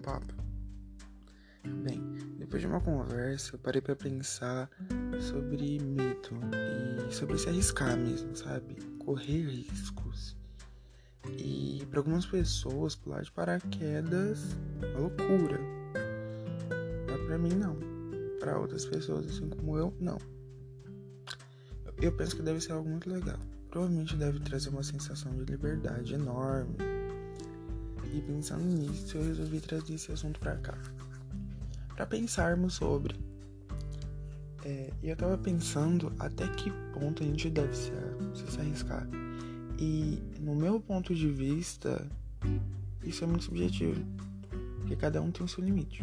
um papo? Bem, depois de uma conversa, eu parei para pensar sobre medo e sobre se arriscar mesmo, sabe? Correr riscos. E para algumas pessoas, pular de paraquedas é uma loucura. Mas para mim, não. Para outras pessoas, assim como eu, não. Eu penso que deve ser algo muito legal. Provavelmente deve trazer uma sensação de liberdade enorme. E pensando nisso, eu resolvi trazer esse assunto para cá para pensarmos sobre. É, e eu tava pensando até que ponto a gente deve se, se, arriscar. E no meu ponto de vista, isso é muito subjetivo. Porque cada um tem o seu limite.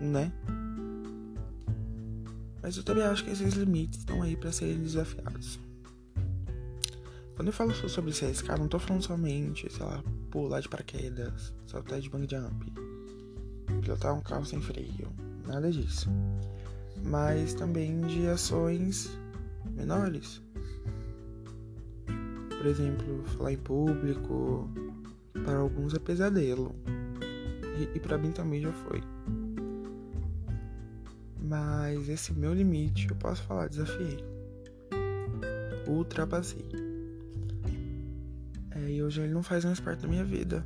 Né? Mas eu também acho que esses limites estão aí para serem desafiados. Quando eu falo sobre se arriscar, não tô falando somente, sei lá, pular de paraquedas, saltar de bang jump pilotar um carro sem freio, nada disso. Mas também de ações menores. Por exemplo, falar em público, para alguns é pesadelo. E, e para mim também já foi. Mas esse meu limite, eu posso falar, desafiei. Ultrapassei. É, e hoje ele não faz mais parte da minha vida.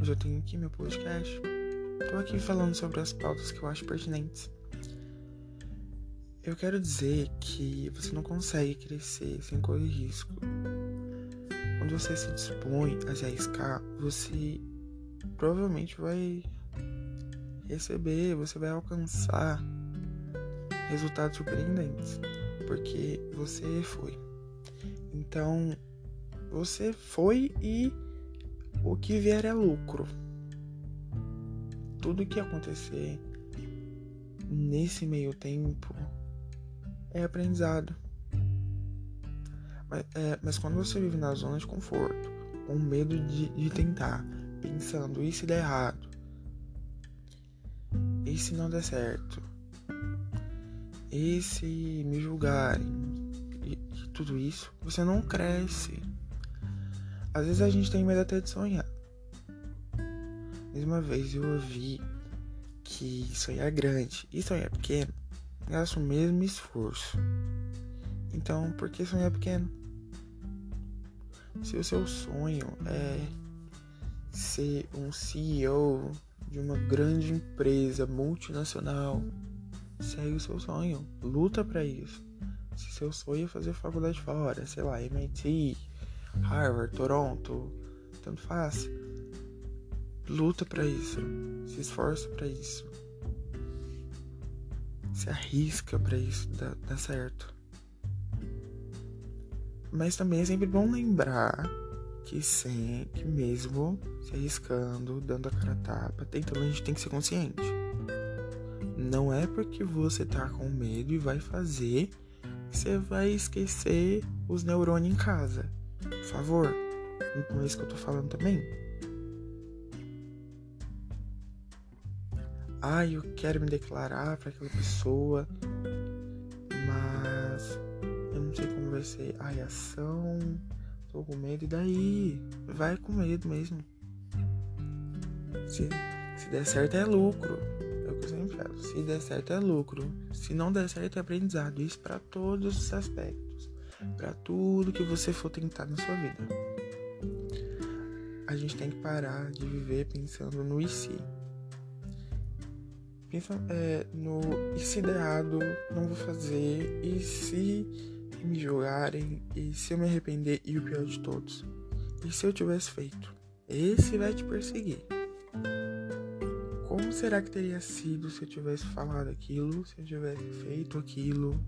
Hoje eu tenho aqui meu podcast. Tô aqui falando sobre as pautas que eu acho pertinentes. Eu quero dizer que você não consegue crescer sem correr risco. Quando você se dispõe a se arriscar, você provavelmente vai receber, você vai alcançar resultados surpreendentes, porque você foi. Então, você foi e o que vier é lucro. Tudo que acontecer nesse meio tempo é aprendizado. Mas, é, mas quando você vive na zona de conforto, com medo de, de tentar, pensando, e se der errado? E se não der certo? E se me julgarem? E, e tudo isso, você não cresce. Às vezes a gente tem medo até de sonhar. Mais uma vez eu ouvi que sonhar grande e sonhar pequeno gasta o mesmo esforço. Então, por que sonhar pequeno? Se o seu sonho é ser um CEO de uma grande empresa multinacional, segue o seu sonho, luta para isso. Se seu sonho é fazer faculdade fora, sei lá, MIT, Harvard, Toronto, tanto faz. Luta para isso, se esforça para isso, se arrisca para isso dar, dar certo. Mas também é sempre bom lembrar que sem, que mesmo se arriscando, dando a cara a tapa, tentando, a gente tem que ser consciente. Não é porque você tá com medo e vai fazer que você vai esquecer os neurônios em casa. Favor, não é isso que eu tô falando também. Ah, eu quero me declarar para aquela pessoa, mas eu não sei como vai ser a reação, tô com medo, e daí? Vai com medo mesmo. Se, se der certo é lucro. É o que eu sempre falo. Se der certo é lucro. Se não der certo é aprendizado. Isso para todos os aspectos para tudo que você for tentar na sua vida. A gente tem que parar de viver pensando no e se. Pensa é, no e se der errado, não vou fazer, e se me julgarem, e se eu me arrepender, e o pior de todos, e se eu tivesse feito? Esse vai te perseguir. Como será que teria sido se eu tivesse falado aquilo, se eu tivesse feito aquilo?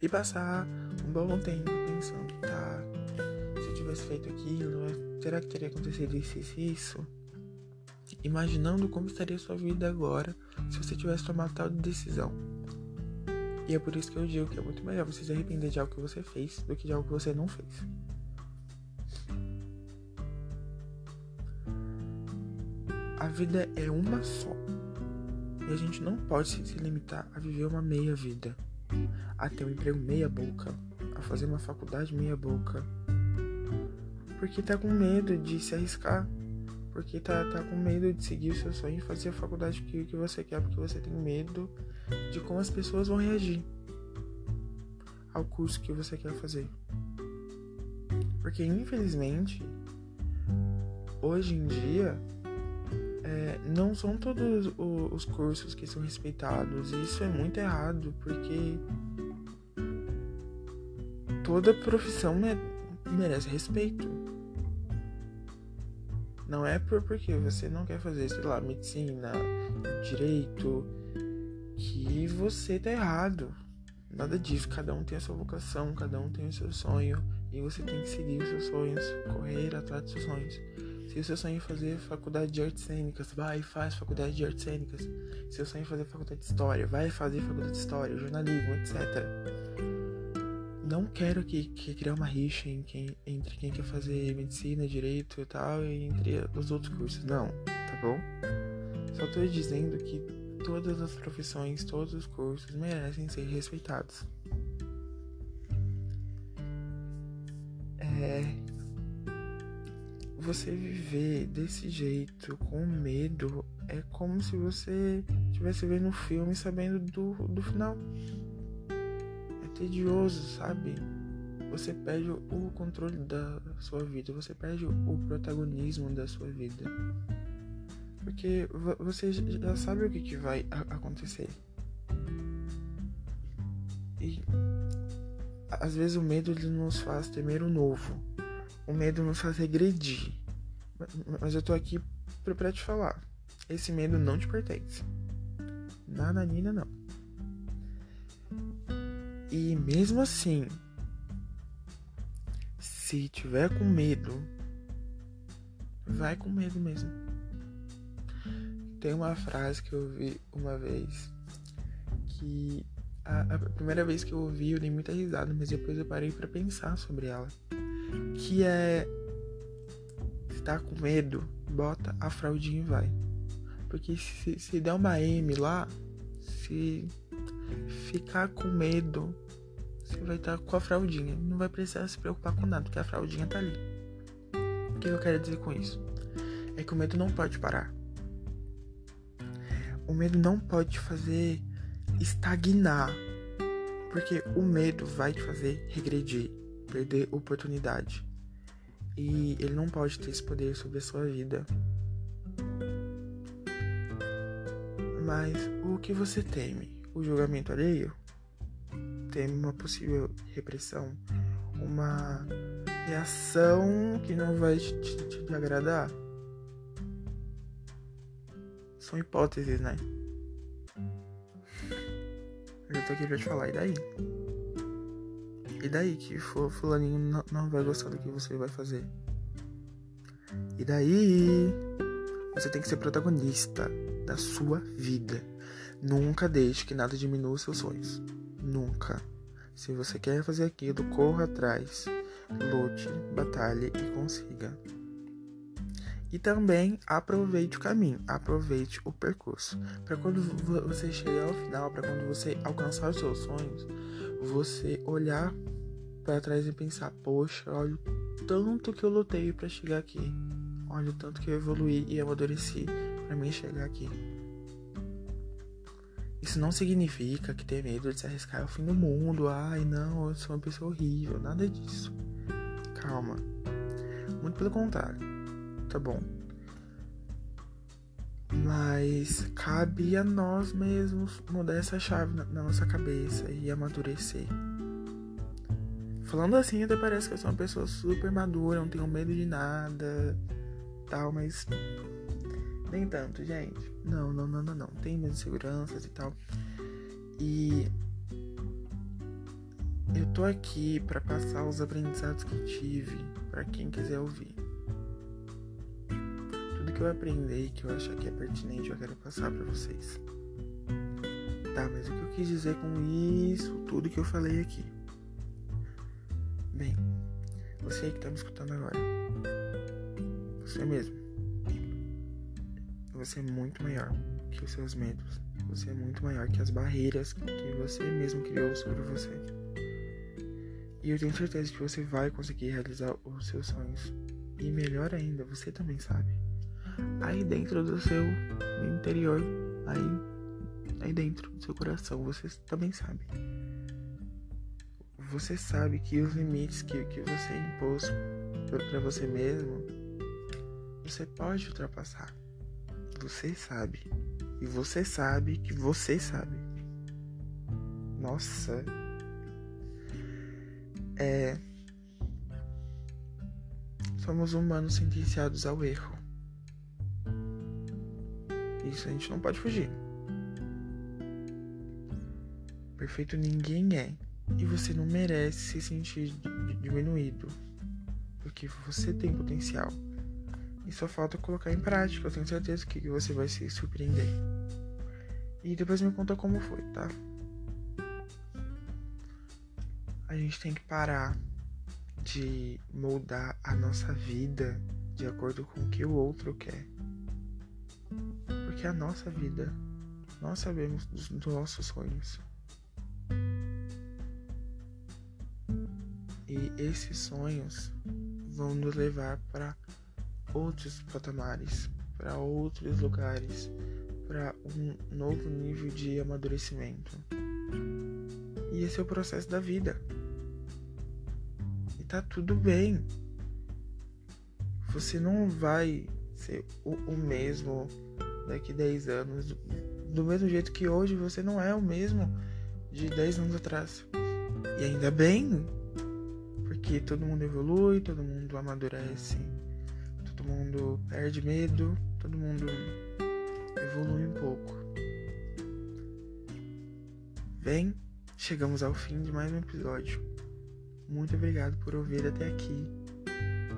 E passar um bom tempo pensando, tá, se eu tivesse feito aquilo, será que teria acontecido isso e isso? Imaginando como estaria sua vida agora se você tivesse tomado tal decisão. E é por isso que eu digo que é muito melhor você se arrepender de algo que você fez do que de algo que você não fez. A vida é uma só. E a gente não pode se limitar a viver uma meia vida a ter um emprego meia boca, a fazer uma faculdade meia boca, porque tá com medo de se arriscar, porque tá, tá com medo de seguir o seu sonho e fazer a faculdade que, que você quer, porque você tem medo de como as pessoas vão reagir ao curso que você quer fazer. Porque infelizmente, hoje em dia, é, não são todos os cursos que são respeitados. E isso é muito errado, porque toda profissão merece respeito. Não é por porque você não quer fazer, sei lá, medicina, direito, que você tá errado. Nada disso. Cada um tem a sua vocação, cada um tem o seu sonho. E você tem que seguir os seus sonhos, correr atrás dos seus sonhos. Se o seu sonho é fazer faculdade de artes cênicas, vai e faz faculdade de artes cênicas. Se o seu sonho é fazer faculdade de história, vai fazer faculdade de história, jornalismo, etc. Não quero que, que criar uma rixa em quem, entre quem quer fazer medicina, direito e tal, e entre os outros cursos. Não, tá bom? Só tô dizendo que todas as profissões, todos os cursos merecem ser respeitados. É, você viver desse jeito, com medo, é como se você estivesse vendo um filme sabendo do, do final. É tedioso, sabe? Você perde o controle da sua vida, você perde o protagonismo da sua vida. Porque você já sabe o que, que vai acontecer. E às vezes o medo ele nos faz temer o novo. O medo nos faz regredir. Mas eu tô aqui pra te falar. Esse medo não te pertence. Nada, Nina, não. E mesmo assim, se tiver com medo, vai com medo mesmo. Tem uma frase que eu vi uma vez que a, a, primeira vez que eu ouvi eu dei muita risada, mas depois eu parei para pensar sobre ela. Que é se tá com medo, bota a fraldinha e vai. Porque se, se der uma M lá, se ficar com medo, você vai estar tá com a fraldinha. Não vai precisar se preocupar com nada, porque a fraldinha tá ali. O que eu quero dizer com isso? É que o medo não pode parar. O medo não pode te fazer estagnar. Porque o medo vai te fazer regredir, perder oportunidade. E ele não pode ter esse poder sobre a sua vida. Mas o que você teme? O julgamento alheio? Teme uma possível repressão? Uma reação que não vai te, te, te agradar? São hipóteses, né? Eu tô aqui pra te falar, e daí? E daí que fulaninho não, não vai gostar do que você vai fazer? E daí? Você tem que ser protagonista da sua vida. Nunca deixe que nada diminua os seus sonhos. Nunca. Se você quer fazer aquilo, corra atrás. Lute, batalhe e consiga. E também aproveite o caminho, aproveite o percurso. Para quando você chegar ao final, para quando você alcançar os seus sonhos, você olhar para trás e pensar: poxa, olha o tanto que eu lutei para chegar aqui. Olha o tanto que eu evoluí e amadureci para mim chegar aqui. Isso não significa que ter medo de se arriscar é o fim do mundo. Ai, não, eu sou uma pessoa horrível. Nada disso. Calma. Muito pelo contrário tá bom. Mas cabe a nós mesmos mudar essa chave na, nossa cabeça e amadurecer. Falando assim, até parece que eu sou uma pessoa super madura, não tenho medo de nada, tal, mas nem tanto, gente. Não, não, não, não, não. Tem medo de seguranças e tal. E eu tô aqui para passar os aprendizados que tive para quem quiser ouvir que eu aprendi que eu acho que é pertinente eu quero passar para vocês. Tá, mas o que eu quis dizer com isso, tudo que eu falei aqui? Bem, você aí que tá me escutando agora, você mesmo, você é muito maior que os seus medos. Você é muito maior que as barreiras que você mesmo criou sobre você. E eu tenho certeza que você vai conseguir realizar os seus sonhos. E melhor ainda, você também sabe. Aí dentro do seu interior, aí, aí dentro do seu coração, você também sabe. Você sabe que os limites que, que você impôs para você mesmo, você pode ultrapassar. Você sabe. E você sabe que você sabe. Nossa. É. Somos humanos sentenciados ao erro. Isso a gente não pode fugir. Perfeito ninguém é. E você não merece se sentir diminuído. Porque você tem potencial. E só falta colocar em prática. Eu tenho certeza que você vai se surpreender. E depois me conta como foi, tá? A gente tem que parar de moldar a nossa vida de acordo com o que o outro quer. Porque a nossa vida, nós sabemos dos, dos nossos sonhos. E esses sonhos vão nos levar para outros patamares, para outros lugares, para um novo nível de amadurecimento. E esse é o processo da vida. E tá tudo bem. Você não vai ser o, o mesmo daqui 10 anos. Do, mesmo jeito que hoje você não é o mesmo de 10 anos atrás. E ainda bem, porque todo mundo evolui, todo mundo amadurece todo mundo perde medo, todo mundo evolui um pouco. Bem, chegamos ao fim de mais um episódio. Muito obrigado por ouvir até aqui.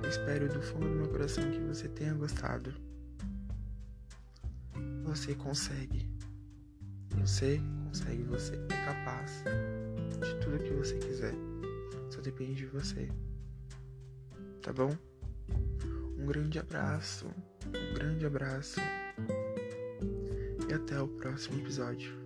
Espero do fundo do meu coração que você tenha gostado. Você consegue. Você consegue, você é capaz de tudo que você quiser. Só depende de você. Tá bom? Um grande abraço, um grande abraço e até o próximo episódio.